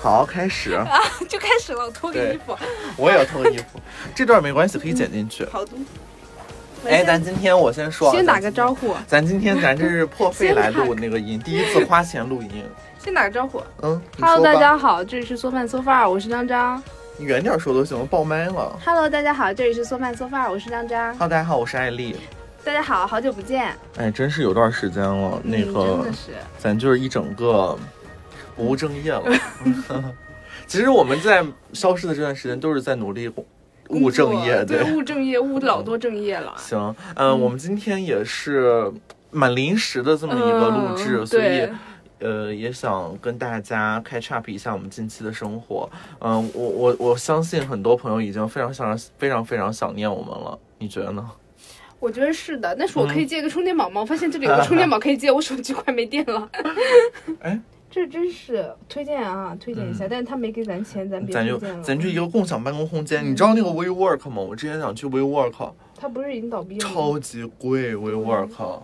好，开始。啊，就开始了，我脱个衣服。我也要脱个衣服，这段没关系，可以剪进去。好的。哎，咱今天我先说啊，先打个招呼，咱今天咱这是破费来录那个音，第一次花钱录音。先打个招呼。嗯你 Hello，大家好，这里是缩饭 so far，我是张张。你远点说都行，我爆麦了。Hello，大家好，这里是缩饭 so far，我是张张。Hello，大家好，我是艾丽。大家好，好久不见。哎，真是有段时间了，那嗯、个真的是，咱就是一整个不务正业了。其实我们在消失的这段时间都是在努力务正业，对，务正业，务老多正业了。行，嗯，我们今天也是蛮临时的这么一个录制，嗯所以呃也想跟大家 catch up 一下我们近期的生活。嗯、我我我相信很多朋友已经非常想非常非常想念我们了，你觉得呢？我觉得是的，但是我可以嗯借个充电宝吗？我发现这里有个充电宝可以借，我手机快没电了。哎，这真是推荐啊，推荐一下，但是他没给咱钱，咱别咱就推荐了。咱去一个共享办公空间，你知道那个 WeWork 吗？我之前想去 WeWork，他不是已经倒闭了吗？超级贵 WeWork。嗯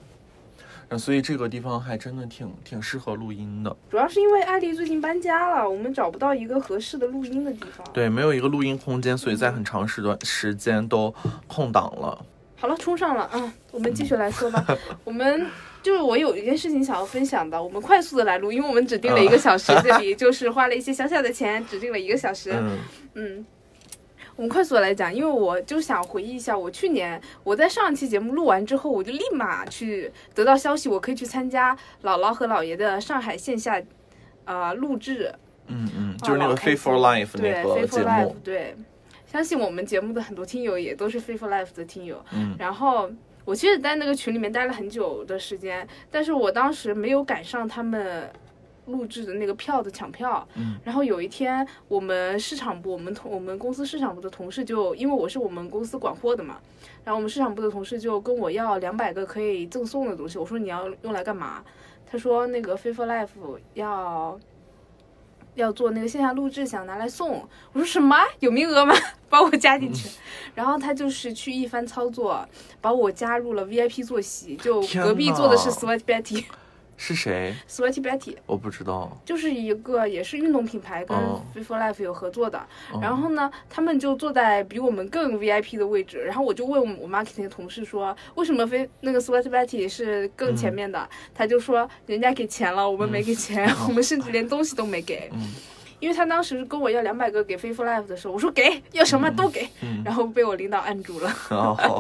所以这个地方还真的挺挺适合录音的。主要是因为艾丽最近搬家了，我们找不到一个合适的录音的地方。对，没有一个录音空间，所以在很长时段时间都空档了。好了，充上了啊！我们继续来说吧。我们就是我有一件事情想要分享的，我们快速的来录，因为我们只定了一个小时，这里就是花了一些小小的钱，只定了一个小时。嗯嗯，我们快速的来讲，因为我就想回忆一下，我去年我在上一期节目录完之后，我就立马去得到消息，我可以去参加姥姥和姥爷的上海线下呃录制，嗯嗯，啊就是那个《老开 Fit for Life》对那个 Faithful 节 Life 目。对，相信我们节目的很多听友也都是 Faithful Life 的听友，嗯然后。我其实，在那个群里面待了很久的时间，但是我当时没有赶上他们录制的那个票的抢票。嗯，然后有一天，我们市场部，我们同我们公司市场部的同事就，因为我是我们公司管货的嘛，然后我们市场部的同事就跟我要两百个可以赠送的东西。我说你要用来干嘛？他说那个 Faithful Life 要要做那个线下录制，想拿来送。我说什么？有名额吗？把我加进去。然后他就是去一番操作，把我加入了 VIP 坐席，就隔壁坐的是 Sweat Betty。是谁？Sweaty Betty 我不知道。就是一个也是运动品牌跟哦 Fit for Life 有合作的，哦然后呢，他们就坐在比我们更 VIP 的位置，然后我就问我 marketing 的同事说，为什么非那个 Sweaty Betty 是更前面的？嗯他就说人家给钱了，我们没给钱，我们甚至连东西都没给。嗯因为他当时跟我要两百个给 for Life 的时候，我说给，要什么都给，嗯，然后被我领导按住了。哦，好，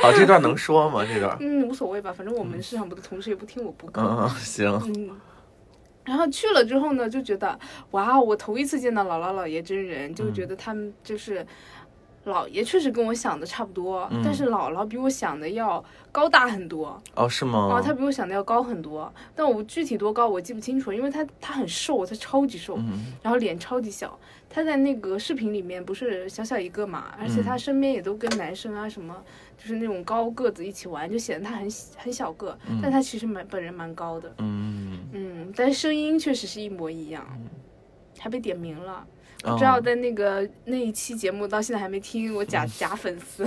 好，这段能说吗？这段？嗯，无所谓吧，反正我们市场部的同事也不听我播客。嗯，行。嗯，然后去了之后呢，就觉得哇，我头一次见到姥姥姥爷真人，就觉得他们就是。姥爷确实跟我想的差不多，嗯但是姥姥比我想的要高大很多，哦，是吗？哦，她比我想的要高很多，但我具体多高我记不清楚，因为她她很瘦，她超级瘦，嗯。然后脸超级小，她在那个视频里面不是小小一个嘛，而且嗯。她身边也都跟男生啊什么，就是那种高个子一起玩，就显得她很很小个，但她其实蛮本人蛮高的，嗯，嗯，但声音确实是一模一样，还被点名了。不哦知道在那个那一期节目到现在还没听，我假假粉丝，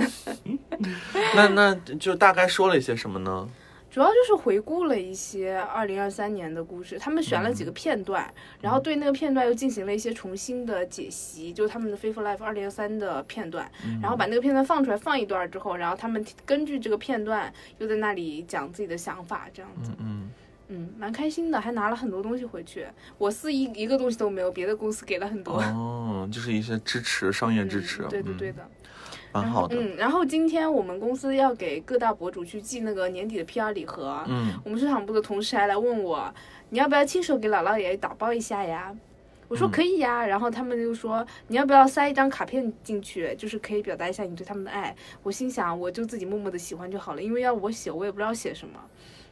那那就大概说了一些什么呢？主要就是回顾了一些二零二三年的故事，他们选了几个片段，然后对那个片段又进行了一些重新的解析，就是他们的《Faithful Life》二零二三的片段，然后把那个片段放出来放一段之后，然后他们根据这个片段又在那里讲自己的想法，这样子。嗯嗯，蛮开心的，还拿了很多东西回去。我司一一个东西都没有，别的公司给了很多。哦，就是一些支持，商业支持，嗯、对的，对嗯，的。蛮好的。嗯，然后今天我们公司要给各大博主去寄那个年底的 PR 礼盒。嗯我们市场部的同事还来问我，你要不要亲手给姥姥爷爷打包一下呀？我说嗯可以呀，然后他们就说你要不要塞一张卡片进去，就是可以表达一下你对他们的爱。我心想我就自己默默的喜欢就好了，因为要我写我也不知道写什么。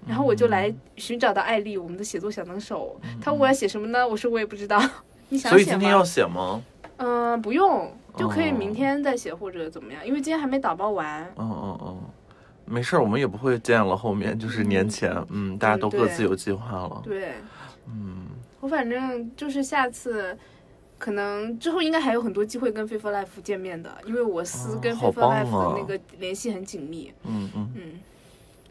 然后我就来寻找到艾丽，我们的写作小能手。她问我要写什么呢？我说我也不知道。你想所以写？今天要写吗？嗯、不用，就可以哦明天再写或者怎么样，因为今天还没打包完。嗯嗯嗯，没事儿，我们也不会见了。后面就是年前，嗯，大家都各自有计划了。对，嗯，我反正就是下次，可能之后应该还有很多机会跟 f a i f u l Life 见面的，因为我司跟 f 好 a i f u l 棒 Life 啊的那个联系很紧密。嗯嗯，嗯，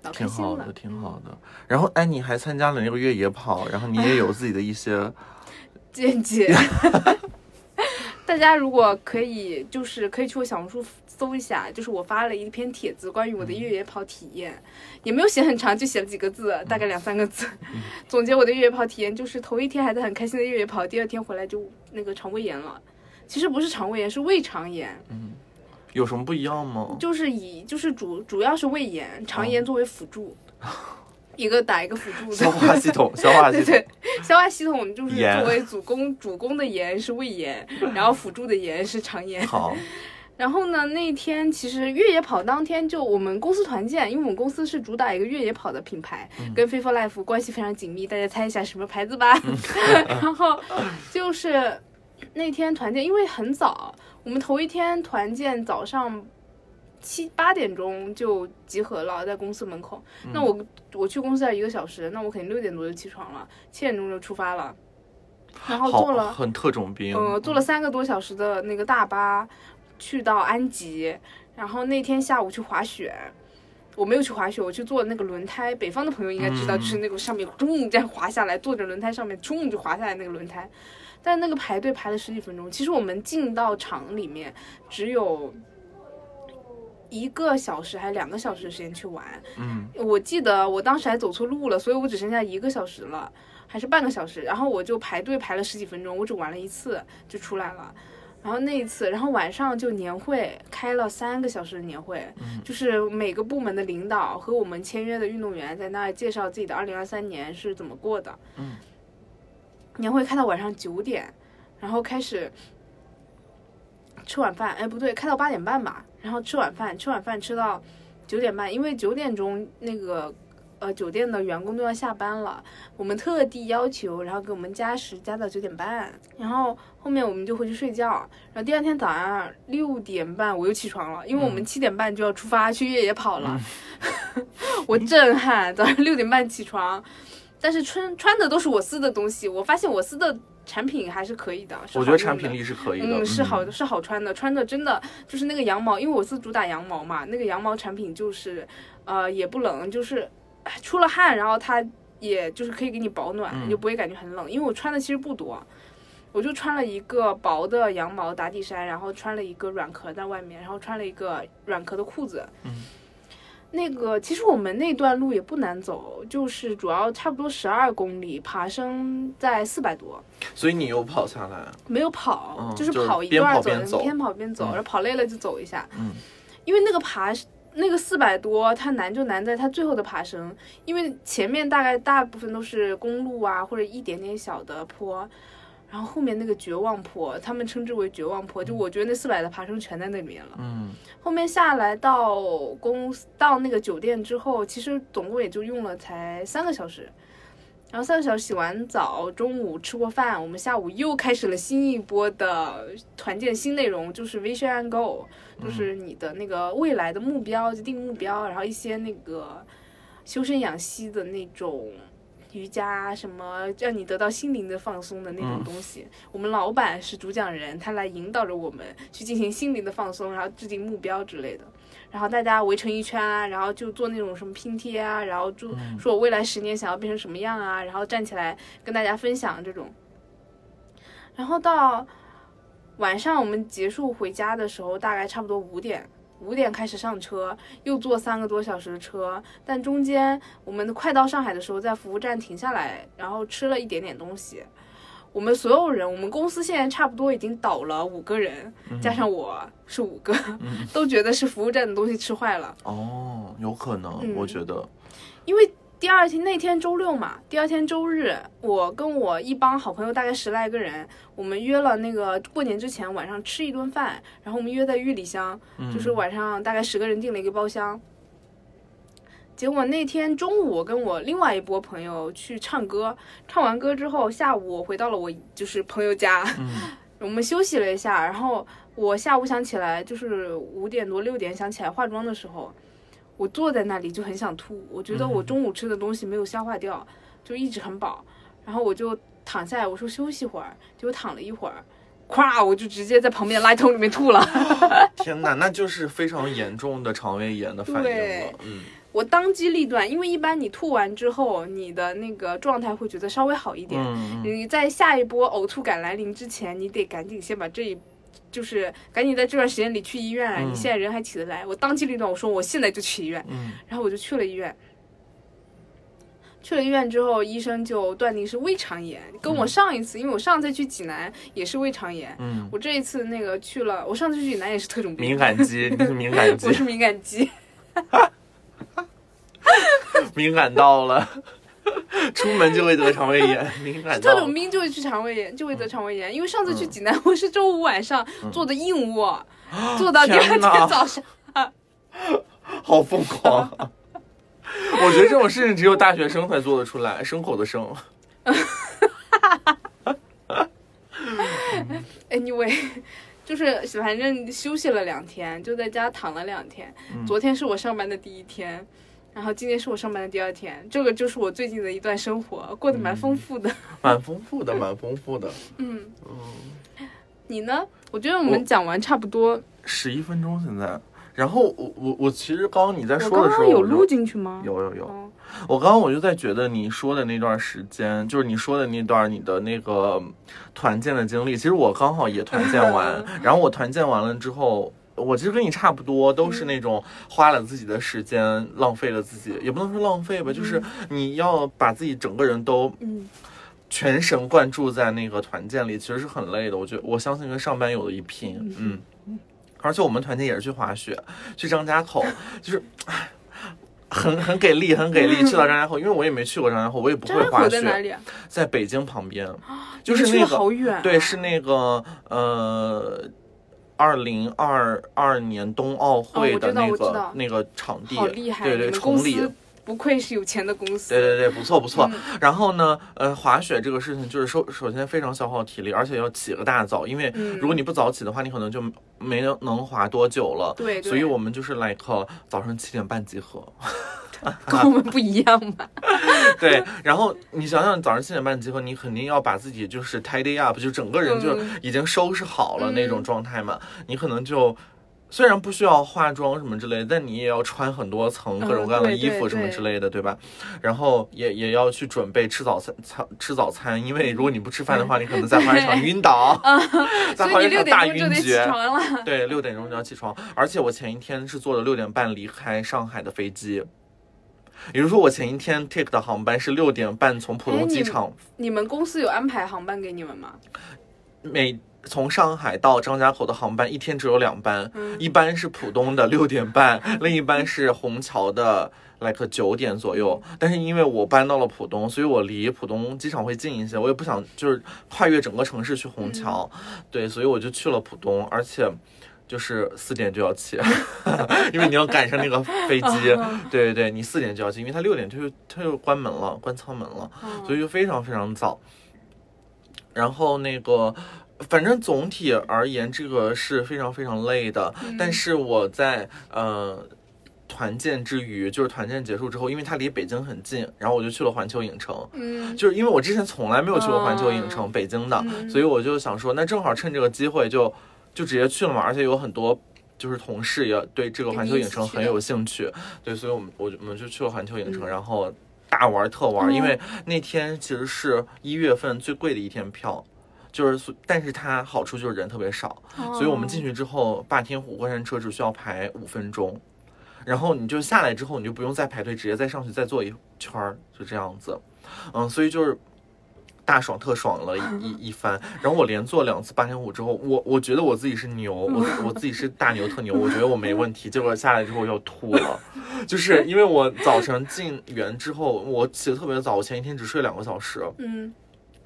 老开心了挺好的，。挺好的。然后，哎，你还参加了那个越野跑，然后你也有自己的一些 见解。大家如果可以，就是可以去我小红书搜一下，就是我发了一篇帖子，关于我的越野跑体验，也没有写很长，就写了几个字，大概两三个字，总结我的越野跑体验，就是头一天还在很开心的越野跑，第二天回来就那个肠胃炎了。其实不是肠胃炎，是胃肠炎，有什么不一样吗？就是以就是主主要是胃炎，肠炎作为辅助，一个打一个辅助的。消化系统，消化系对统 对，消化系统就是作为主攻主攻的炎是胃炎，然后辅助的炎是肠炎。好，然后呢，那天其实越野跑当天就我们公司团建，因为我们公司是主打一个越野跑的品牌，跟 f i f o Life 关系非常紧密。大家猜一下什么牌子吧？然后就是那天团建，因为很早，我们头一天团建早上七八点钟就集合了，在公司门口。那我我去公司要一个小时，那我肯定六点多就起床了，七点钟就出发了，然后坐，了。很特种兵。呃，坐了三个多小时的那个大巴，去到安吉，然后那天下午去滑雪。我没有去滑雪，我去坐那个轮胎。北方的朋友应该知道，嗯就是那个上面咚这样滑下来，坐着轮胎上面冲就滑下来那个轮胎。但那个排队排了十几分钟，其实我们进到场里面只有一个小时还是两个小时的时间去玩。嗯，我记得我当时还走错路了，所以我只剩下一个小时了，还是半个小时。然后我就排队排了十几分钟，我只玩了一次就出来了。然后那一次，然后晚上就年会开了三个小时的年会，就是每个部门的领导和我们签约的运动员在那儿介绍自己的二零二三年是怎么过的。嗯，年会开到晚上九点，然后开始吃晚饭，哎不对，开到八点半吧，然后吃晚饭，吃晚饭吃到九点半，因为九点钟那个呃酒店的员工都要下班了，我们特地要求，然后给我们加时加到九点半，然后后面我们就回去睡觉，然后第二天早上六点半我又起床了，因为我们七点半就要出发去越野跑了，我震撼，早上六点半起床，但是穿穿的都是我司的东西，我发现我司的产品还是可以的，是我觉得产品力是可以的。嗯，是好的，是好穿的，穿的真的就是那个羊毛，因为我是主打羊毛嘛，那个羊毛产品就是，呃，也不冷，就是哎出了汗，然后它也就是可以给你保暖，嗯你就不会感觉很冷。因为我穿的其实不多，我就穿了一个薄的羊毛打底衫，然后穿了一个软壳在外面，然后穿了一个软壳的裤子。嗯那个其实我们那段路也不难走，就是主要差不多十二公里，爬升在四百多。所以你又跑下来，没有跑，嗯就是跑一段走，跑边走边跑边走，嗯然后跑累了就走一下。嗯，因为那个爬那个四百多，它难就难在它最后的爬升，因为前面大概大部分都是公路啊，或者一点点小的坡。然后后面那个绝望坡，他们称之为绝望坡，就我觉得那四百的爬升全在那里面了。嗯，后面下来到公司到那个酒店之后，其实总共也就用了才三个小时。然后三个小时洗完澡，中午吃过饭，我们下午又开始了新一波的团建新内容，就是 Vision and Goal，就是你的那个未来的目标，就定目标，然后一些那个修身养息的那种瑜伽什么，让你得到心灵的放松的那种嗯东西。我们老板是主讲人，他来引导着我们去进行心灵的放松，然后制定目标之类的。然后大家围成一圈啊，然后就做那种什么拼贴啊，然后就说我未来十年想要变成什么样啊，然后站起来跟大家分享这种。然后到晚上我们结束回家的时候，大概差不多五点，五点开始上车，又坐三个多小时的车，但中间我们快到上海的时候，在服务站停下来，然后吃了一点点东西。我们所有人，我们公司现在差不多已经倒了五个人，加上我是五个，都觉得是服务站的东西吃坏了。哦，有可能，嗯我觉得，因为第二天那天周六嘛，第二天周日，我跟我一帮好朋友，大概十来个人，我们约了那个过年之前晚上吃一顿饭，然后我们约在玉里乡，就是晚上大概十个人订了一个包厢。结果那天中午，我跟我另外一波朋友去唱歌，唱完歌之后，下午我回到了我就是朋友家，我们休息了一下，然后我下午想起来，就是五点多六点想起来化妆的时候，我坐在那里就很想吐，我觉得我中午吃的东西没有消化掉，就一直很饱，然后我就躺下来，我说休息会儿，结果躺了一会儿，咵，我就直接在旁边垃圾桶里面吐了。天哪，那就是非常严重的肠胃炎的反应了，嗯，我当机立断，因为一般你吐完之后，你的那个状态会觉得稍微好一点。嗯，你在下一波呕吐感来临之前，你得赶紧先把这一，就是赶紧在这段时间里去医院啊！嗯。你现在人还起得来，我当机立断，我说我现在就去医院，嗯。然后我就去了医院。去了医院之后，医生就断定是胃肠炎，跟我上一次，因为我上次去济南也是胃肠炎，嗯，我这一次那个去了，我上次去济南也是特种兵，敏感肌，你是敏感 肌我，是敏感肌，敏感到了，出门就会得肠胃炎，敏感特种兵就会去肠胃炎，就会得肠胃炎。因为上次去济南，我是周五晚上做的硬卧，做到第二天早上。好疯狂啊！我觉得这种事情只有大学生才做得出来，牲口的牲。Anyway，就是反正休息了两天，就在家躺了两天。嗯昨天是我上班的第一天，然后今天是我上班的第二天。这个就是我最近的一段生活，过得蛮丰富的。蛮丰富的，蛮丰富的。嗯，你呢？我觉得我们讲完差不多。十一分钟现在，然后我我我其实刚刚你在说的时候，刚刚有录进去吗？有有有，哦我刚刚我就在觉得你说的那段时间，就是你说的那段你的那个团建的经历，其实我刚好也团建完，然后我团建完了之后。我其实跟你差不多，都是那种花了自己的时间，浪费了自己，也不能说浪费吧，就是你要把自己整个人都嗯，全神贯注在那个团建里，其实是很累的。我觉得我相信跟上班有的一拼，嗯。而且我们团建也是去滑雪，去张家口，就是唉很很给力，很给力。去到张家口，因为我也没去过张家口，我也不会滑雪，口在哪里啊？在北京旁边，就是那个好远啊。对，是那个呃。二零二二年冬奥会的那个、那个场地！对对，崇礼，司不愧是有钱的公司。对对对，不错不错。嗯然后呢，呃，滑雪这个事情就是首首先非常消耗体力，而且要起个大早，因为嗯如果你不早起的话，你可能就没能能滑多久了。对对所以我们就是 like 早上七点半集合。跟我们不一样吧。对，然后你想想早上七点半集合，你肯定要把自己就是 tidy up，就整个人就嗯已经收拾好了那种嗯状态嘛。你可能就。虽然不需要化妆什么之类的，但你也要穿很多层各种各样的衣服什么之类的，对吧？然后也也要去准备吃早餐，餐吃早餐，因为如果你不吃饭的话，你可能在滑雪场晕倒，在滑雪场大晕厥。对，六点钟就要起床，而且我前一天是坐了六点半离开上海的飞机，也就是说我前一天 take 的航班是六点半从浦东机场你们公司有安排航班给你们吗？每从上海到张家口的航班一天只有两班，嗯一班是浦东的六点半，另一班是虹桥的 like 九点左右。但是因为我搬到了浦东，所以我离浦东机场会近一些，我也不想就是跨越整个城市去虹桥，对，所以我就去了浦东，而且。就是四点就要起，因为你要赶上那个飞机。对对对，你四点就要起，因为它六点就它就关门了，关舱门了。所以就非常非常早。然后那个，反正总体而言，这个是非常非常累的。但是我在呃团建之余，就是团建结束之后，因为它离北京很近，然后我就去了环球影城。嗯，就是因为我之前从来没有去过环球影城，哦。北京的，嗯所以我就想说，那正好趁这个机会就就直接去了嘛，而且有很多。就是同事也对这个环球影城很有兴趣，对，所以我们我我们就去了环球影城，嗯。然后大玩特玩，哦。因为那天其实是一月份最贵的一天票，就是但是它好处就是人特别少，所以我们进去。之后，霸天虎过山车只需要排五分钟，然后你就下来之后，你就不用再排队，直接再上去再坐一圈儿，就这样子。嗯，所以就是大爽特爽了一 一一番。然后我连坐两次霸天虎之后，我我觉得我自己是牛，我我自己是大牛特牛，我觉得我没问题。结果下来之后要吐了，就是因为我早晨进园之后，我起得特别早，我前一天只睡两个小时。嗯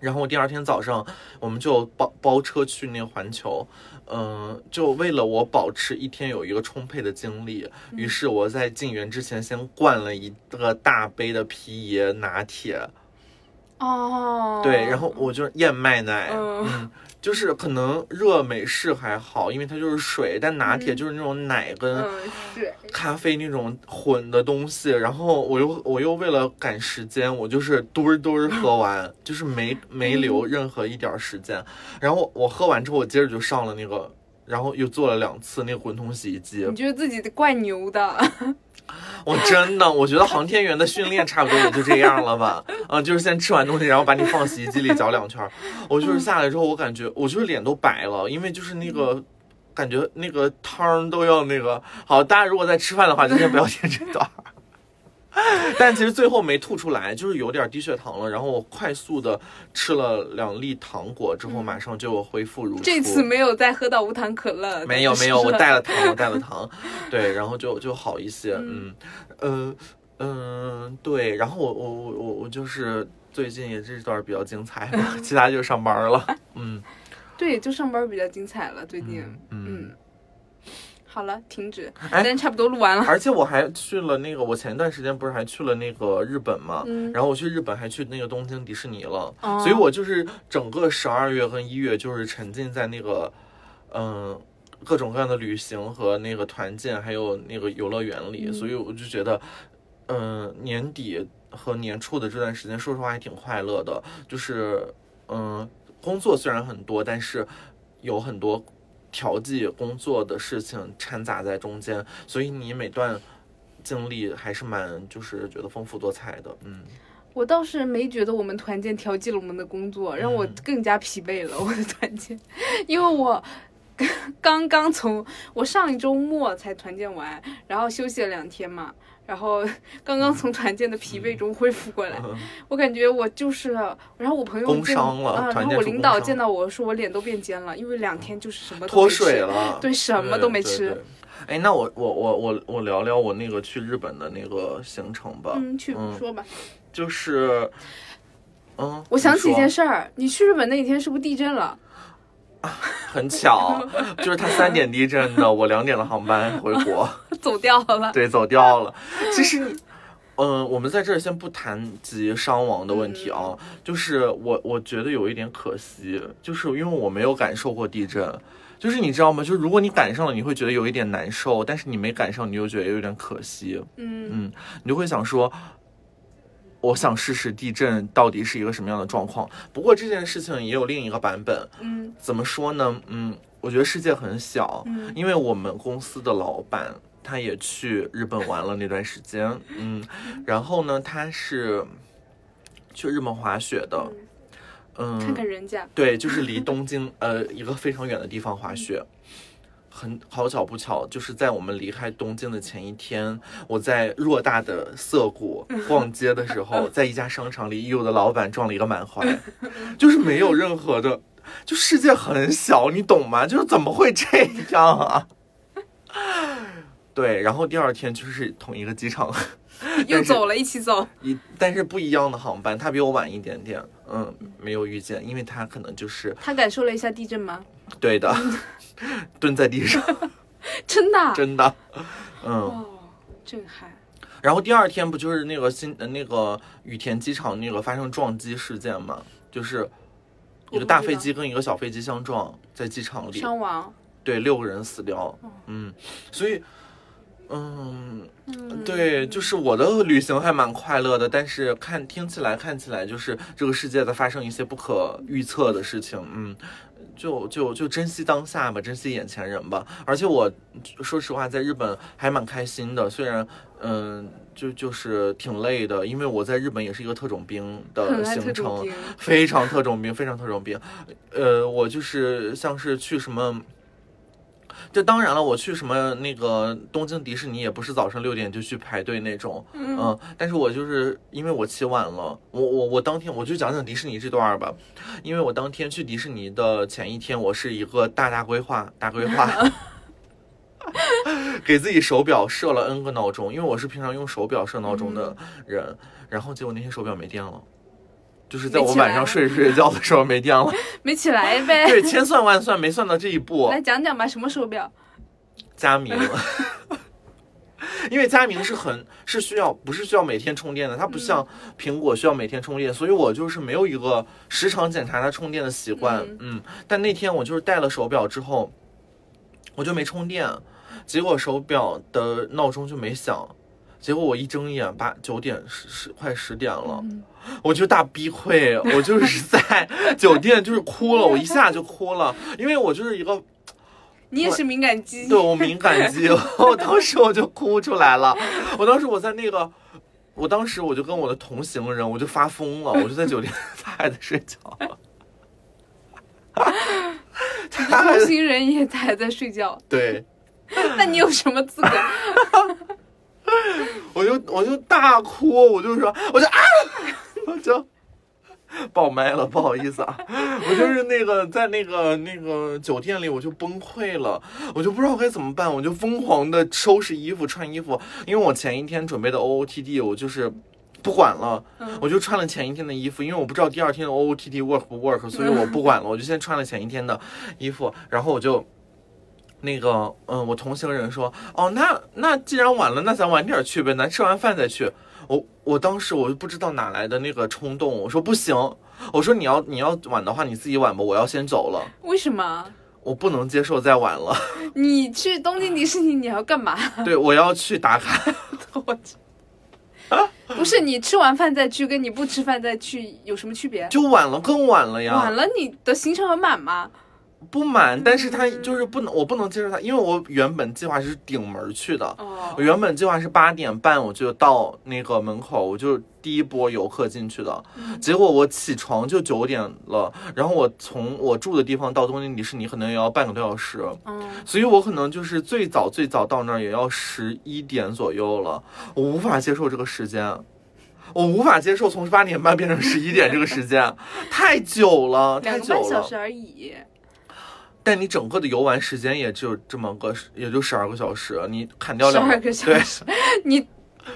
然后我第二天早上，我们就包包车去那个环球，嗯、就为了我保持一天有一个充沛的精力，于是我在进园之前先灌了一个大杯的皮爷拿铁，哦，对，然后我就是燕麦奶，嗯嗯，就是可能热美式还好，因为它就是水，但拿铁嗯就是那种奶跟咖啡那种混的东西，然后我又我又为了赶时间，我就是墩儿墩儿喝 完，就是没没留任何一点儿时间。然后我喝完之后，我接着就上了那个，然后又做了两次那个滚筒洗衣机你。觉得自己怪牛的，我真的，我觉得航天员的训练差不多也就这样了吧。嗯，就是先吃完东西，然后把你放洗衣机里搅两圈。我就是下来之后，我感觉我就是脸都白了，因为就是那个感觉那个汤都要那个。好，大家如果在吃饭的话，就先不要 听这段。但其实最后没吐出来，就是有点低血糖了。然后我快速的吃了两粒糖果之后，马上就恢复如初。这次没有再喝到无糖可乐。没有没有，我带了 糖，我带了糖。对，然后就就好一些。嗯嗯嗯，对。然后我我我我我就是最近也这段比较精彩，其他就上班了。嗯，对，就上班比较精彩了。最近，嗯。好了，停止。哎，差不多录完了。而且我还去了那个，我前段时间不是还去了那个日本嘛？嗯。然后我去日本还去那个东京迪士尼了。哦。所以我就是整个十二月和一月就是沉浸在那个，嗯，各种各样的旅行和那个团建，还有那个游乐园里。所以我就觉得，嗯，年底和年初的这段时间，说实话还挺快乐的。就是，嗯，工作虽然很多，但是有很多。调剂工作的事情掺杂在中间，所以你每段经历还是蛮就是觉得丰富多彩的。嗯，我倒是没觉得我们团建调剂了我们的工作，让我更加疲惫了。我的团建，因为我刚刚从我上一周末才团建完，然后休息了两天嘛。然后 刚刚从团建的疲惫中恢复过来，我感觉我就是，然后我朋友工伤了，然后我领导见到我说我脸都变尖了，因为两天就是什么脱水了，对，什么都没吃。哎，那我我我我我聊聊我那个去日本的那个行程吧。嗯，去说吧。就是，嗯，我想起一件事儿，你去日本那一天是不是地震了？很巧，就是他三点地震的，我两点的航班回国，走掉了。对，走掉了。其实你，嗯，我们在这儿先不谈及伤亡的问题啊，就是我我觉得有一点可惜，就是因为我没有感受过地震，就是你知道吗？就是如果你赶上了，你会觉得有一点难受，但是你没赶上，你又觉得有点可惜。嗯嗯，你就会想说。我想试试地震到底是一个什么样的状况。不过这件事情也有另一个版本。嗯，怎么说呢？嗯，我觉得世界很小。嗯，因为我们公司的老板他也去日本玩了那段时间。嗯，然后呢，他是去日本滑雪的。嗯，看看人家。对，就是离东京呃一个非常远的地方滑雪。很好巧不巧，就是在我们离开东京的前一天，我在偌大的涩谷 逛街的时候，在一家商场里，我的老板撞了一个满怀，就是没有任何的，就世界很小，你懂吗？就是怎么会这样啊？对，然后第二天就是同一个机场，又走了一起走，一但是不一样的航班，他比我晚一点点，嗯，没有遇见，因为他可能就是他感受了一下地震吗？对的。蹲在地上，真的，真的，嗯，震撼。然后第二天不就是那个新那个羽田机场那个发生撞击事件嘛？就是一个大飞机跟一个小飞机相撞在机场里，伤亡，对，六个人死掉。嗯，所以，嗯，对，就是我的旅行还蛮快乐的，但是看听起来看起来就是这个世界在发生一些不可预测的事情。嗯。就就就珍惜当下吧，珍惜眼前人吧。而且我说实话，在日本还蛮开心的，虽然嗯，就就是挺累的，因为我在日本也是一个特种兵的行程，非常特种兵，非常特种兵。呃，我就是像是去什么。这当然了，我去什么那个东京迪士尼也不是早上六点就去排队那种，嗯，但是我就是因为我起晚了，我我我当天我就讲讲迪士尼这段吧，因为我当天去迪士尼的前一天，我是一个大大规划大规划，给自己手表设了 N 个闹钟，因为我是平常用手表设闹钟的人，然后结果那天手表没电了。就是在我晚上睡着睡觉的时候没电了，没起来呗。对，千算万算没算到这一步。来讲讲吧，什么手表？佳明。因为佳明是很是需要，不是需要每天充电的，它不像苹果需要每天充电，所以我就是没有一个时常检查它充电的习惯。嗯，但那天我就是戴了手表之后，我就没充电，结果手表的闹钟就没响。结果我一睁眼，八九点十十快十点了，我就大逼溃，我就是在酒店就是哭了，我一下就哭了，因为我就是一个，你也是敏感肌。对我敏感肌，我当时我就哭出来了。我当时我在那个，我当时我就跟我的同行人，我就发疯了，我就在酒店，他还在睡觉。他 还同行人也还在睡觉，对，那你有什么资格？我就我就大哭，我就说，我就啊，我就爆麦了，不好意思啊，我就是那个在那个那个酒店里，我就崩溃了，我就不知道该怎么办，我就疯狂的收拾衣服、穿衣服，因为我前一天准备的 OOTD，我就是。不管了，我就穿了前一天的衣服，因为我不知道第二天的 OOTD work 不 work，所以我不管了，我就先穿了前一天的衣服，然后我就。那个，嗯，我同行人说，哦，那那既然晚了，那咱晚点去呗，咱吃完饭再去。我我当时我就不知道哪来的那个冲动，我说不行，我说你要你要晚的话你自己晚吧，我要先走了。为什么？我不能接受再晚了。你去东京迪士尼你要干嘛？对，我要去打卡。我去。不是你吃完饭再去，跟你不吃饭再去有什么区别？就晚了，更晚了呀。晚了，你的行程很满吗？不满，但是他就是不能，我不能接受他，因为我原本计划是顶门去的，我原本计划是八点半我就到那个门口，我就第一波游客进去的，结果我起床就九点了，然后我从我住的地方到东京迪士尼可能也要半个多小时，所以我可能就是最早最早到那儿也要十一点左右了，我无法接受这个时间，我无法接受从八点半变成十一点这个时间，太久了，太久了，两个半小时而已。但你整个的游玩时间也就这么个，也就十二个小时，你砍掉两个小时，你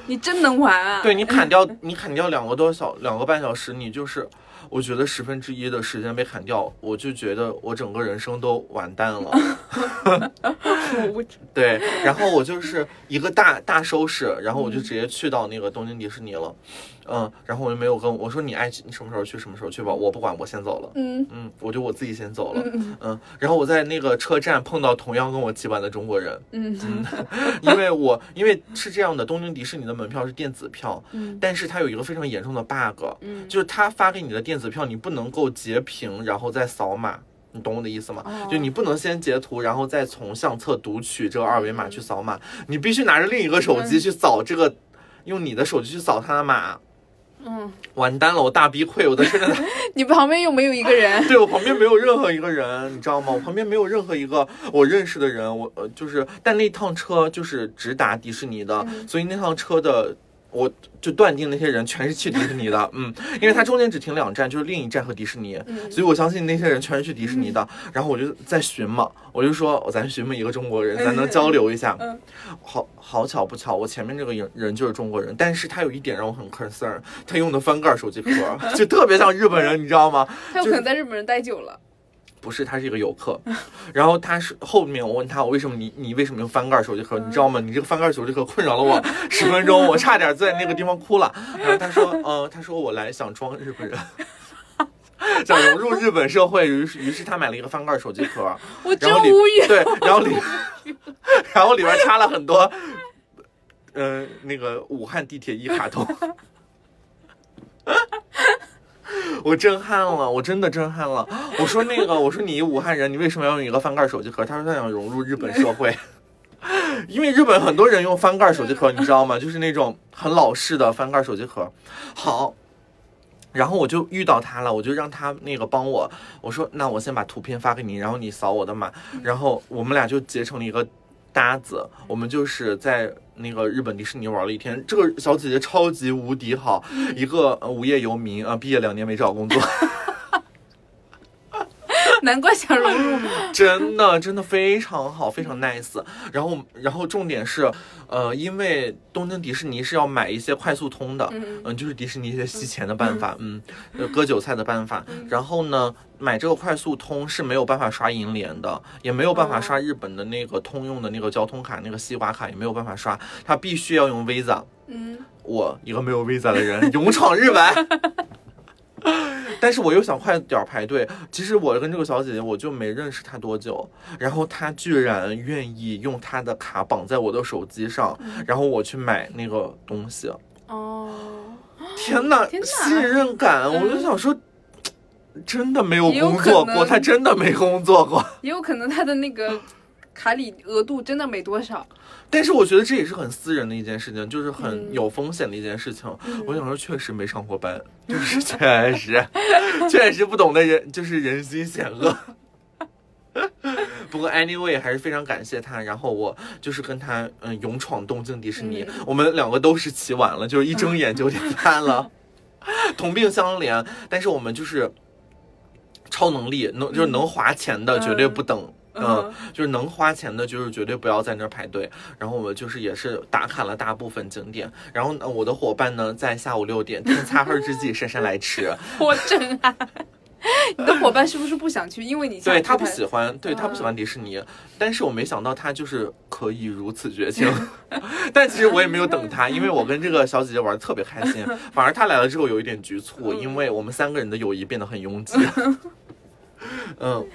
你真能玩啊？对你砍掉，你砍掉两个多小两个半小时，你就是我觉得十分之一的时间被砍掉，我就觉得我整个人生都完蛋了。对，然后我就是一个大大收拾，然后我就直接去到那个东京迪士尼了。嗯，然后我就没有跟我说你爱你什么时候去什么时候去吧，我不管，我先走了。嗯嗯，我就我自己先走了。嗯嗯，然后我在那个车站碰到同样跟我结伴的中国人。嗯嗯，因为我因为是这样的，东京迪士尼的门票是电子票，嗯，但是它有一个非常严重的 bug，嗯，就是他发给你的电子票你不能够截屏然后再扫码，你懂我的意思吗？就你不能先截图然后再从相册读取这个二维码去扫码，你必须拿着另一个手机去扫这个，用你的手机去扫他的码。嗯，完蛋了，我大逼溃，我在车站。你旁边又没有一个人？对我旁边没有任何一个人，你知道吗？我旁边没有任何一个我认识的人。我呃，就是，但那趟车就是直达迪士尼的，所以那趟车的。我就断定那些人全是去迪士尼的，嗯，因为它中间只停两站，就是另一站和迪士尼，所以我相信那些人全是去迪士尼的。然后我就在寻嘛，我就说，咱寻摸一个中国人，咱能交流一下。好好巧不巧，我前面这个人人就是中国人，但是他有一点让我很 concern，他用的翻盖手机壳 就特别像日本人，你知道吗？他有可能在日本人待久了。不是，他是一个游客，然后他是后面我问他，我为什么你你为什么用翻盖手机壳？你知道吗？你这个翻盖手机壳困扰了我十分钟，我差点在那个地方哭了。然后他说，呃，他说我来想装日本人，想融入日本社会，于是于是他买了一个翻盖手机壳，我真无语。对，然后里 然后里边插了很多，嗯，那个武汉地铁一卡通。我震撼了，我真的震撼了。我说那个，我说你武汉人，你为什么要用一个翻盖手机壳？他说他想融入日本社会，因为日本很多人用翻盖手机壳，你知道吗？就是那种很老式的翻盖手机壳。好，然后我就遇到他了，我就让他那个帮我。我说那我先把图片发给你，然后你扫我的码，然后我们俩就结成了一个。搭子，我们就是在那个日本迪士尼玩了一天。这个小姐姐超级无敌好，一个无业游民啊，毕业两年没找工作。难怪想融入，真的真的非常好，非常 nice。然后然后重点是，呃，因为东京迪士尼是要买一些快速通的，嗯，就是迪士尼一些吸钱的办法，嗯，割韭菜的办法。然后呢，买这个快速通是没有办法刷银联的，也没有办法刷日本的那个通用的那个交通卡，那个西瓜卡也没有办法刷，它必须要用 Visa。嗯，我一个没有 Visa 的人，勇闯日本。但是我又想快点排队。其实我跟这个小姐姐，我就没认识她多久，然后她居然愿意用她的卡绑在我的手机上，然后我去买那个东西。哦，天哪，信任感！我就想说，真的没有工作过，她真的没工作过。也有可能她的那个卡里额度真的没多少。但是我觉得这也是很私人的一件事情，就是很嗯有风险的一件事情。嗯我想说，确实没上过班，就是确实，确实不懂得人，就是人心险恶。不过 anyway 还是非常感谢他，然后我就是跟他嗯勇闯东京迪士尼，嗯我们两个都是起晚了，就是一睁眼九点半了，同病相怜，但是我们就是超能力，能就是能花钱的绝对不等。嗯，就是能花钱的，就是绝对不要在那儿排队。然后我们就是也是打卡了大部分景点。然后呢，我的伙伴呢，在下午六点天擦黑之际姗姗来迟。我真爱。你的伙伴是不是不想去？因为你对他不喜欢，对他不喜欢嗯迪士尼。但是我没想到他就是可以如此绝情。但其实我也没有等他，因为我跟这个小姐姐玩的特别开心。反而他来了之后有一点局促，嗯因为我们三个人的友谊变得很拥挤。嗯。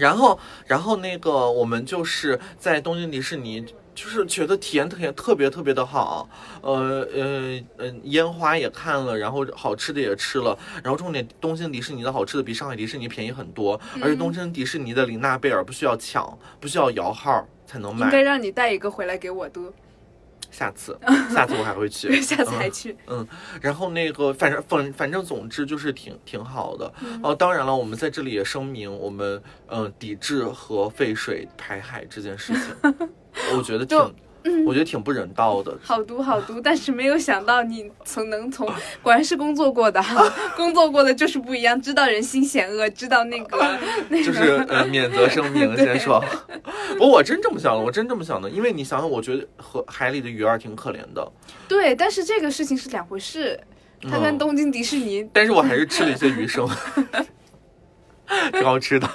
然后，然后那个我们就是在东京迪士尼，就是觉得体验特别特别特别的好，呃呃呃，烟花也看了，然后好吃的也吃了，然后重点东京迪士尼的好吃的比上海迪士尼便宜很多，而且东京迪士尼的琳娜贝尔不需要抢，不需要摇号才能买。应该让你带一个回来给我的，下次，下次我还会去，下次还去。嗯然后那个，反正反反正总之就是挺挺好的。嗯哦，当然了，我们在这里也声明，我们嗯、呃抵制核废水排海这件事情，我觉得挺就，我觉得挺不人道的。好毒好毒，但是没有想到你从能从，果然是工作过的，工作过的就是不一样，知道人心险恶，知道那个那就是呃，免责声明先说。不过我真这么想的，我真这么想的，因为你想想，我觉得和海里的鱼儿挺可怜的。对，但是这个事情是两回事。它跟嗯东京迪士尼，但是我还是吃了一些鱼生，挺好吃的。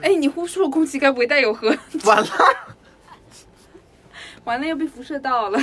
哎，你呼出的空气该不会带有核？完了，完了又被辐射到了。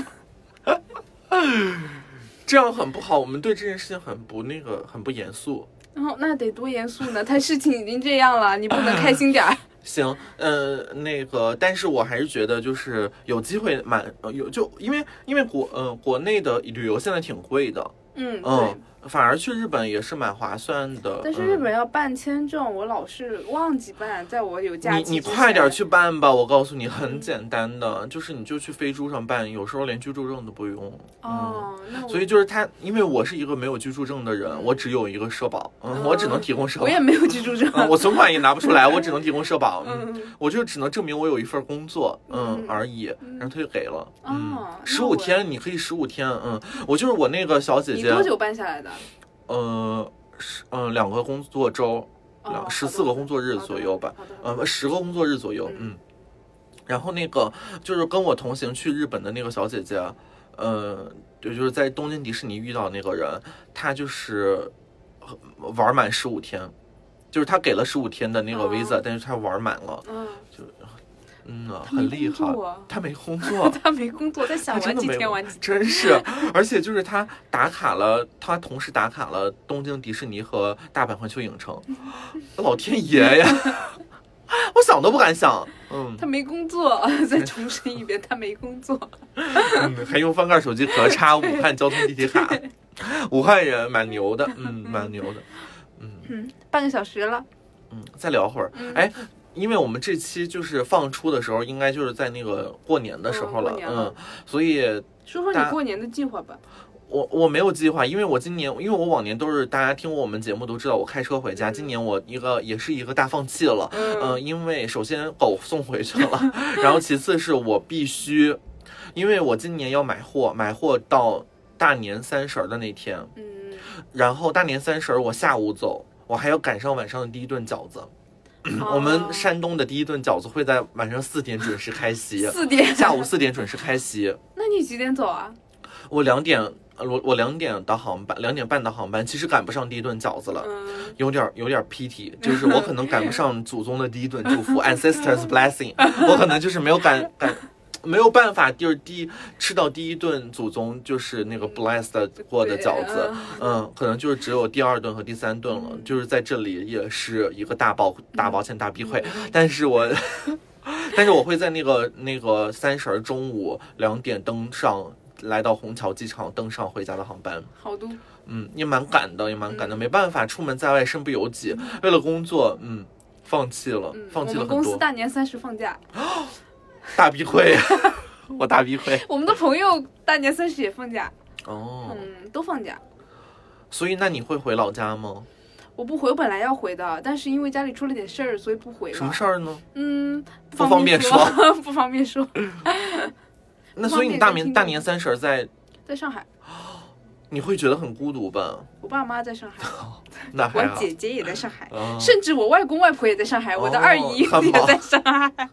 这样很不好，我们对这件事情很不那个，很不严肃。然 后那得多严肃呢？他事情已经这样了，你不能开心点儿。行，呃，那个，但是我还是觉得就是有机会蛮呃有就因为因为国呃国内的旅游现在挺贵的，嗯，对嗯。，反而去日本也是蛮划算的。但是嗯日本要办签证，我老是忘记办，在我有假你你快点去办吧，我告诉你，很简单的，就是你就去飞猪上办，有时候连居住证都不用。嗯，哦，所以就是他，因为我是一个没有居住证的人，我只有一个社保，嗯，我只能提供社保我。也没有居住证。嗯，我存款也拿不出来，我只能提供社保。嗯，嗯，我就只能证明我有一份工作，嗯嗯而已。然后他就给了，嗯哦，十五天，你可以十五天，嗯，我就是我那个小姐姐，你多久办下来的？呃，是嗯两个工作周，哦两十四个工作日左右吧，。呃，十个工作日左右，嗯。然后那个就是跟我同行去日本的那个小姐姐，呃，对就是在东京迪士尼遇到那个人，她就是呃玩满十五天，就是她给了十五天的那个哦 visa，、但是她玩满了，嗯，嗯呐，他没很厉害工作啊。她没工作，他没工 作，他想玩几天玩几天。真是，而且就是他打卡了，他同时打卡了东京迪士尼和大阪环球影城，老天爷呀！我想都不敢想，嗯，他没工作，再重申一遍，他没工作。嗯还用翻盖手机壳插武汉交通地铁卡，武汉人蛮牛的，嗯，蛮牛的，嗯，半个小时了。嗯，再聊会儿，嗯哎。因为我们这期就是放出的时候，应该就是在那个过年的时候了，嗯所以说说你过年的计划吧。我我没有计划，因为我今年，因为我往年都是大家听过我们节目都知道我开车回家，今年我一个也是一个大放弃了，嗯嗯、因为首先狗送回去了，然后其次是我必须，因为我今年要买货，买货到大年三十儿的那天，嗯，然后大年三十儿我下午走，我还要赶上晚上的第一顿饺子。我们哦山东的第一顿饺子会在晚上四点准时开席，四点。下午四点准时开席。那你几点走啊？我两点，呃我我两点的航班，两点半的航班，其实赶不上第一顿饺子了，嗯，有点有点 pity，就是我可能赶不上祖宗的第一顿祝福，ancestors blessing，我可能就是没有赶赶。没有办法，就是第一吃到第一顿祖宗就是那个 blessed 过的饺子，嗯，可能就是只有第二顿和第三顿了，就是在这里也是一个大抱大抱歉大避讳，但是我，但是我会在那个那个三十儿中午两点登上，来到虹桥机场登上回家的航班，好多。嗯，也蛮赶的，也蛮赶的，没办法，出门在外身不由己，为了工作，嗯，放弃了，嗯，放弃了公司。大年三十放假，大逼会，我大逼会。我们的朋友大年三十也放假，哦，嗯，都放假。所以那你会回老家吗？我不回，我本来要回的，但是因为家里出了点事儿，所以不回了。什么事儿呢？嗯，不方方便说，不方便说。那所以你大年大年三十儿在，在上海，你会觉得很孤独吧？我爸妈在上海，那还好。我姐姐也在上海，啊甚至我外公外婆也在上海，我的二姨也在上海。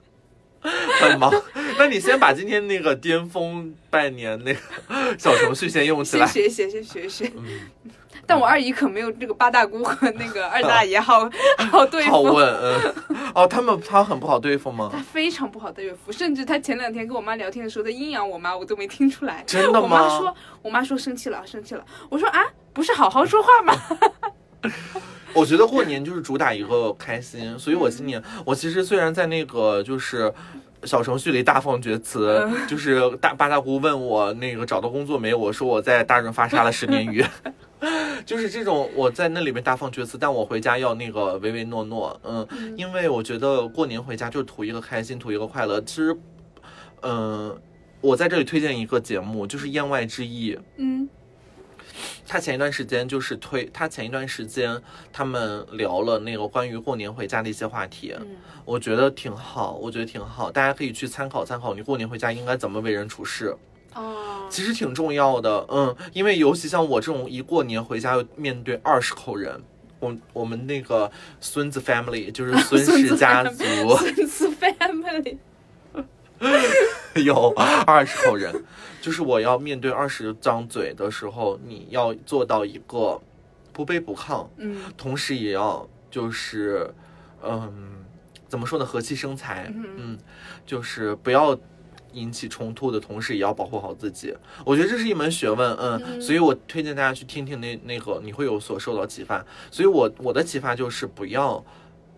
很忙。那你先把今天那个巅峰拜年那个 小程序先用起来。先学学，先学学。嗯，但我二姨可没有这个八大姑和那个二大爷好好对付，好问，嗯，哦，他们他很不好对付吗他？非常不好对付，甚至他前两天跟我妈聊天的时候在阴阳我妈，我都没听出来。真的吗我妈吗说，我妈说生气了，生气了。我说啊，不是好好说话吗？我觉得过年就是主打一个开心，所以我今年我其实虽然在那个就是。小程序里大放厥词，就是大八大姑问我那个找到工作没有，我说我在大润发杀了十年鱼，就是这种我在那里面大放厥词，但我回家要那个唯唯诺诺，嗯，因为我觉得过年回家就是图一个开心，图一个快乐。其实，嗯、我在这里推荐一个节目，就是《言外之意》，嗯他前一段时间就是推，他前一段时间他们聊了那个关于过年回家的一些话题，嗯我觉得挺好，我觉得挺好，大家可以去参考参考，你过年回家应该怎么为人处事，哦，其实挺重要的，嗯，因为尤其像我这种一过年回家要面对二十口人。我我们那个孙子 family 就是孙 氏家族，孙子 family，有二十口人，就是我要面对二十张嘴的时候，你要做到一个不卑不亢，嗯同时也要就是，嗯，怎么说呢，和气生财，嗯嗯，就是不要引起冲突的同时，也要保护好自己。我觉得这是一门学问，嗯，嗯所以我推荐大家去听听那那个，你会有所受到启发。所以我我的启发就是不要。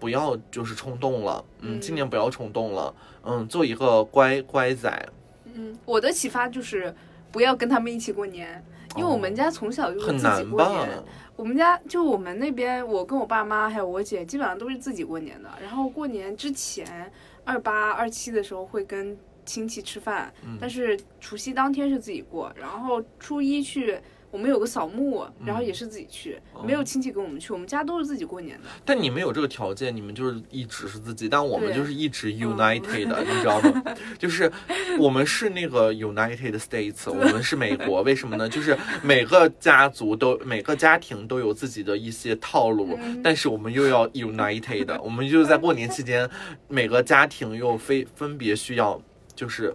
不要就是冲动了，嗯，嗯今年不要冲动了，嗯，做一个乖乖仔，嗯，我的启发就是不要跟他们一起过年，因为我们家从小就是自己？过年。我们家就我们那边，我跟我爸妈还有我姐，基本上都是自己过年的。然后过年之前，二八、二七的时候会跟亲戚吃饭，嗯但是除夕当天是自己过，然后初一去。我们有个扫墓，然后也是自己去，哦没有亲戚跟我们去，我们家都是自己过年的。但你们有这个条件，你们就是一直是自己，但我们就是一直 united 的，你知道吗？就是我们是那个 United States，我们是美国，为什么呢？就是每个家族都每个家庭都有自己的一些套路，嗯但是我们又要 united，我们就是在过年期间，每个家庭又非分别需要就是。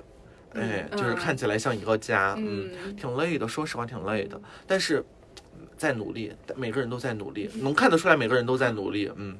哎，嗯就是看起来像一个家，嗯，嗯。挺累的，说实话挺累的，但是在努力，每个人都在努力，能看得出来每个人都在努力，嗯。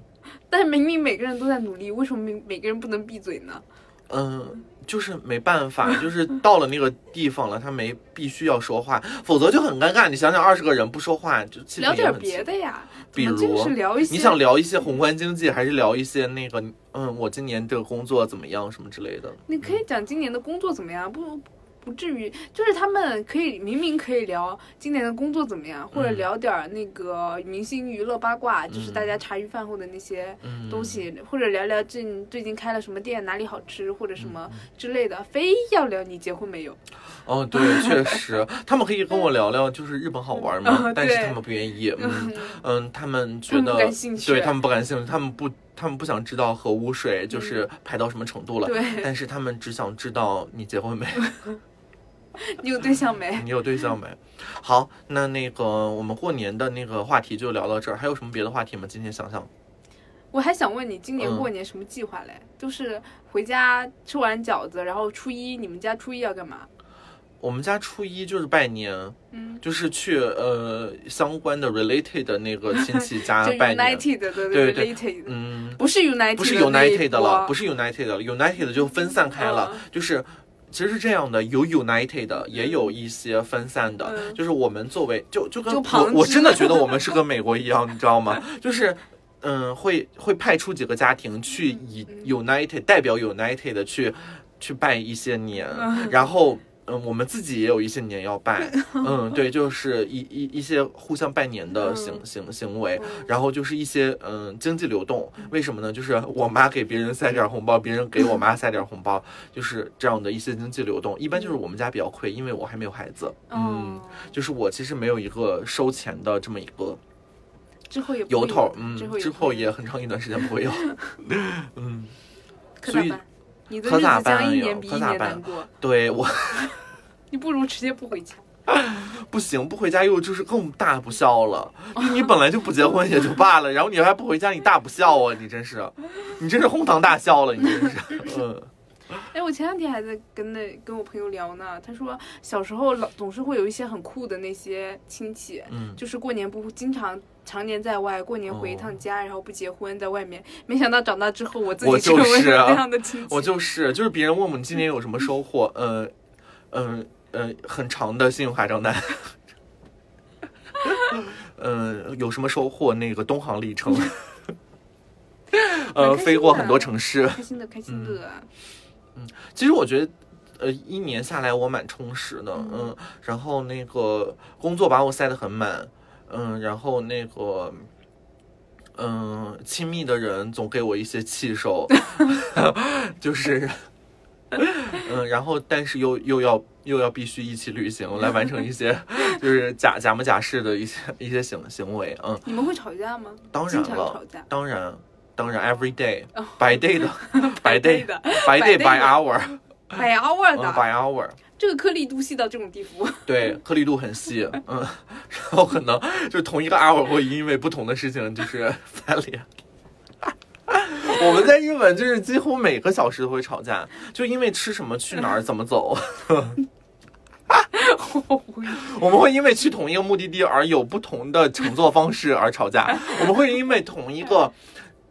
但是明明每个人都在努力，为什么每每个人不能闭嘴呢？嗯，就是没办法，就是到了那个地方了，他没必须要说话，否则就很尴尬。你想想，二十个人不说话，就聊点。别的呀，比如聊一些你想聊一些宏观经济，还是聊一些那个，嗯，我今年这个工作怎么样，什么之类的？你可以讲今年的工作怎么样，不不至于，就是他们可以明明可以聊今年的工作怎么样，或者嗯聊点儿那个明星娱乐八卦，就是大家茶余饭后的那些嗯，东西，或者聊聊最最近开了什么店，哪里好吃，或者什么嗯之类的，非要聊你结婚没有？哦，对，确实，他们可以跟我聊聊，就是日本好玩吗？嗯但是他们不愿意，嗯 嗯，他们觉得对他们不感兴趣，他们不，他们不想知道核污水就是排到什么程度了，对但是他们只想知道你结婚没。你有对象没？你有对象没？好，那那个我们过年的那个话题就聊到这儿，还有什么别的话题吗？今天想想，我还想问你，今年嗯过年什么计划嘞？就是回家吃完饺子，然后初一你们家初一要干嘛？我们家初一就是拜年，嗯，就是去呃相关的 related 的那个亲戚 家拜年。United 的对对 related，嗯，不是 United，不是 united 的了，不是是 united 的了，united 就分散开了，嗯就是。其实是这样的，有 united 的，也有一些分散的。嗯。就是我们作为，就就跟就我，我真的觉得我们是跟美国一样，你知道吗？就是，嗯，会会派出几个家庭去以嗯。United 代表 united 的去去拜一些年，嗯。然后嗯，我们自己也有一些年要拜，嗯，对，就是一一一些互相拜年的行行行为，然后就是一些嗯经济流动，为什么呢？就是我妈给别人塞点红包，别人给我妈塞点红包，就是这样的一些经济流动。一般就是我们家比较亏，因为我还没有孩子，嗯，就是我其实没有一个收钱的这么一个之后也由头，嗯，之后也很长一段时间不会有，嗯，所以。可咋办呀？可咋办？对我，你不如直接不回家。不行，不回家又就是更大不孝了。你本来就不结婚也就罢了，然后你还不回家，你大不孝啊！你真是，你真是哄堂大笑了，你真是。嗯。哎，我前两天还在跟那跟我朋友聊呢，他说小时候老总是会有一些很酷的那些亲戚，嗯，就是过年不经常。常年在外，过年回一趟家，然后不结婚，在外面。没想到长大之后，我自己成为这样的亲戚。我就是，就是别人问我你今年有什么收获，呃，嗯呃，很长的信用卡账单。嗯，有什么收获？那个东航里程。呃，飞过很多城市。开心的，开心的。嗯，其实我觉得，呃，一年下来我蛮充实的，嗯，然后那个工作把我塞得很满。嗯，然后那个，嗯，亲密的人总给我一些气受，就是，嗯，然后但是又又要又要必须一起旅行来完成一些 就是假假模假式的一些一些行行为，嗯。你们会吵架吗？当然了，当然当然，every day，by day 的，by day 的，by day by hour，by hour 的，by hour。这个颗粒度细到这种地步，对，颗粒度很细，嗯，然后可能就同一个 hour 会因为不同的事情就是翻脸。我们在日本就是几乎每个小时都会吵架，就因为吃什么、去哪儿、怎么走。我们会因为去同一个目的地而有不同的乘坐方式而吵架。我们会因为同一个，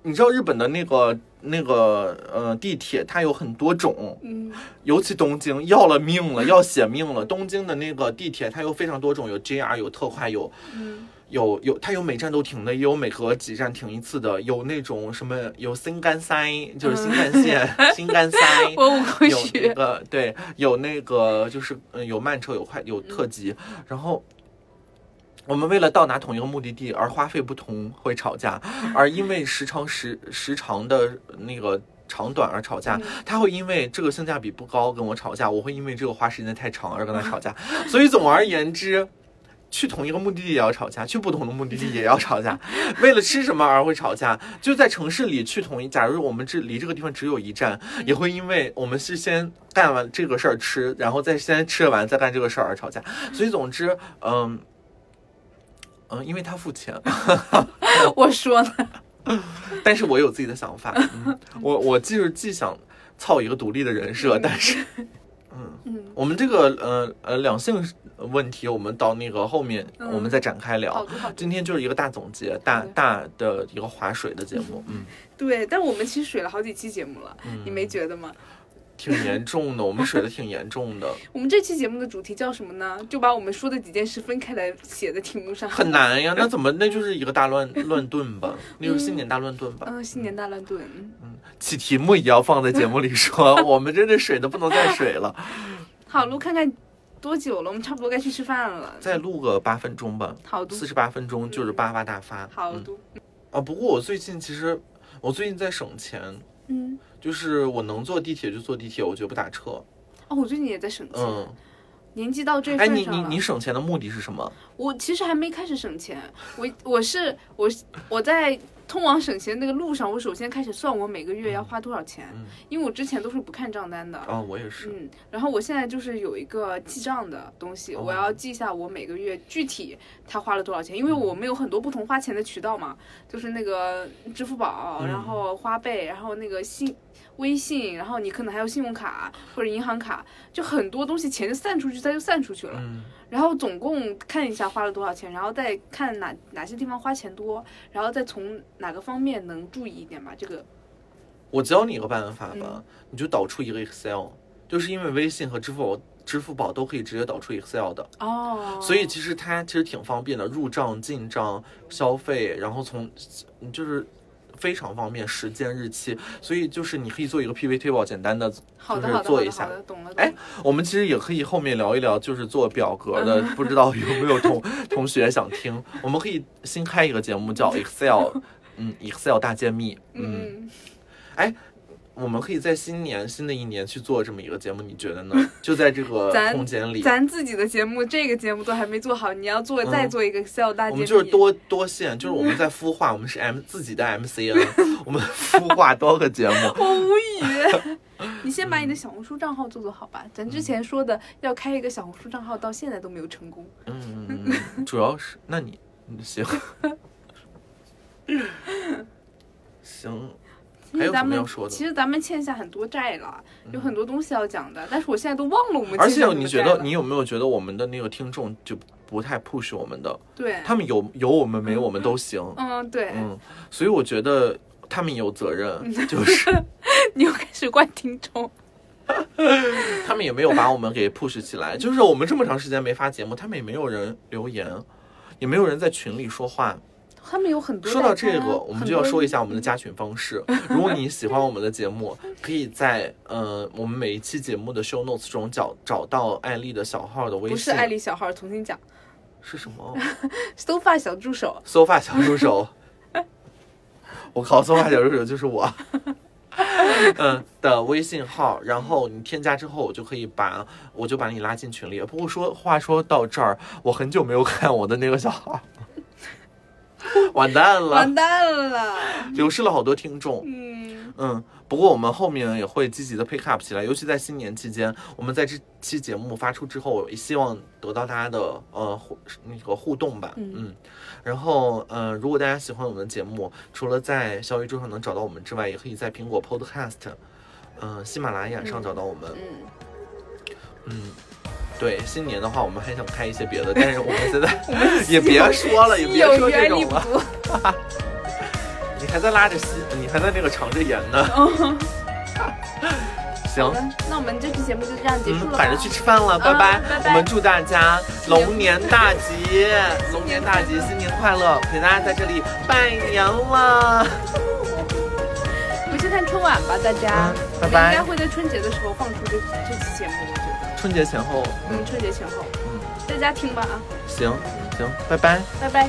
你知道日本的那个。那个呃，地铁它有很多种，嗯，尤其东京要了命了，要血命了。东京的那个地铁它有非常多种，有 JR，有特快，有，有有它有每站都停的，也有每隔几站停一次的，有那种什么有新干塞，就是新干线，新干塞，有那个对，有那个就是嗯，有慢车，有快，有特急，然后。我们为了到达同一个目的地而花费不同会吵架，而因为时长时时长的那个长短而吵架。他会因为这个性价比不高跟我吵架，我会因为这个花时间太长而跟他吵架。所以总而言之，去同一个目的地也要吵架，去不同的目的地也要吵架。为了吃什么而会吵架，就在城市里去同一。假如我们这离这个地方只有一站，也会因为我们是先干完这个事儿吃，然后再先吃完再干这个事儿而吵架。所以总之，嗯。嗯，因为他付钱，我说呢，但是我有自己的想法。嗯、我我既是既想操一个独立的人设，但是，嗯嗯，我们这个呃呃两性问题，我们到那个后面我们再展开聊。今天就是一个大总结，大大的一个划水的节目。嗯，对，但我们其实水了好几期节目了，你没觉得吗？挺严重的，我们水的挺严重的。我们这期节目的主题叫什么呢？就把我们说的几件事分开来写在题目上。很难呀，那怎么那就是一个大乱乱炖吧？那就是新年大乱炖吧？嗯，新年大乱炖。嗯，起题目也要放在节目里说，我们真的水的不能再水了。好，录看看多久了？我们差不多该去吃饭了。再录个八分钟吧。好多，四十八分钟就是八八大发。好多，啊，不过我最近其实我最近在省钱。嗯。就是我能坐地铁就坐地铁，我绝不打车。哦，我最近也在省钱。嗯，年纪到这份上哎，你你你省钱的目的是什么？我其实还没开始省钱，我我是我我在。通往省钱那个路上，我首先开始算我每个月要花多少钱，因为我之前都是不看账单的。哦，我也是。嗯，然后我现在就是有一个记账的东西，我要记一下我每个月具体他花了多少钱，因为我们有很多不同花钱的渠道嘛，就是那个支付宝，然后花呗，然后那个信微信，然后你可能还有信用卡或者银行卡，就很多东西钱就散出去，它就散出去了。嗯。然后总共看一下花了多少钱，然后再看哪哪些地方花钱多，然后再从哪个方面能注意一点吧。这个，我教你一个办法吧，你就导出一个 Excel，就是因为微信和支付宝、支付宝都可以直接导出 Excel 的哦，所以其实它其实挺方便的，入账、进账、消费，然后从就是非常方便，时间、日期，所以就是你可以做一个 PV 推报，简单的，就是做一下。哎，我们其实也可以后面聊一聊，就是做表格的，不知道有没有同同学想听？我们可以新开一个节目叫 Excel，嗯，Excel 大揭秘，嗯，嗯，我们可以在新年新的一年去做这么一个节目，你觉得呢？就在这个空间里，咱自己的节目，这个节目都还没做好，你要做再嗯做一个 Excel 大。我们就是多多线，就是我们在孵化，我们是 M 自己的 MCN，我们孵化多个节目。我无语。你先把你的小红书账号做做好吧。咱之前说的要开一个小红书账号，到现在都没有成功。嗯，嗯嗯主要是那你嗯行行，其实咱们？其实咱们欠下很多债了，有很多东西要讲的，但是我现在都忘了我们而且你觉得你有没有觉得我们的那个听众就不太 push 我们的？对，他们有有我们没我们都行，嗯对，嗯，所以我觉得他们有责任，就是 你又开始怪听众。他们也没有把我们给 push 起来，就是我们这么长时间没发节目，他们也没有人留言，也没有人在群里说话。他们有很多说到这个，我们就要说一下我们的。加群方式。如果你喜欢我们的节目，可以在呃我们每一期节目的 show notes 中找找到艾丽的小号的微信。不是艾丽小号，重新讲是什么，sofa 小助手。？sofa 小助手。我靠，sofa 小助手就是我。嗯的微信号，然后你添加之后，我就可以把我就把你拉进群里。不过说话说到这儿，我很久没有看我的那个小号，完蛋了完，蛋了，流失了好多听众。嗯，嗯，不过我们后面也会积极的 pick up 起来，尤其在新年期间，我们在这期节目发出之后，也希望得到大家的呃互那个互动吧。嗯然后呃，如果大家喜欢我们的节目，除了在小宇宙上能找到我们之外，也可以在苹果 Podcast，呃，喜马拉雅上找到我们。嗯，嗯。对，新年的话，我们还想开一些别的，但是我们现在 也别说了，也别说这种了。你还在拉着吸，你还在那个尝着盐呢。行那我们这期节目就这样结束嗯，了吧。反正去吃饭了，拜拜。拜拜我们祝大家龙年大吉，龙年大吉，新年快乐！给大家在这里拜年了。回去看春晚吧，大家。嗯拜拜我们应该会在春节的时候放出这这期节目，我觉得。春节前后，嗯，春节前后，嗯，在家听吧啊，行行，拜拜。拜拜。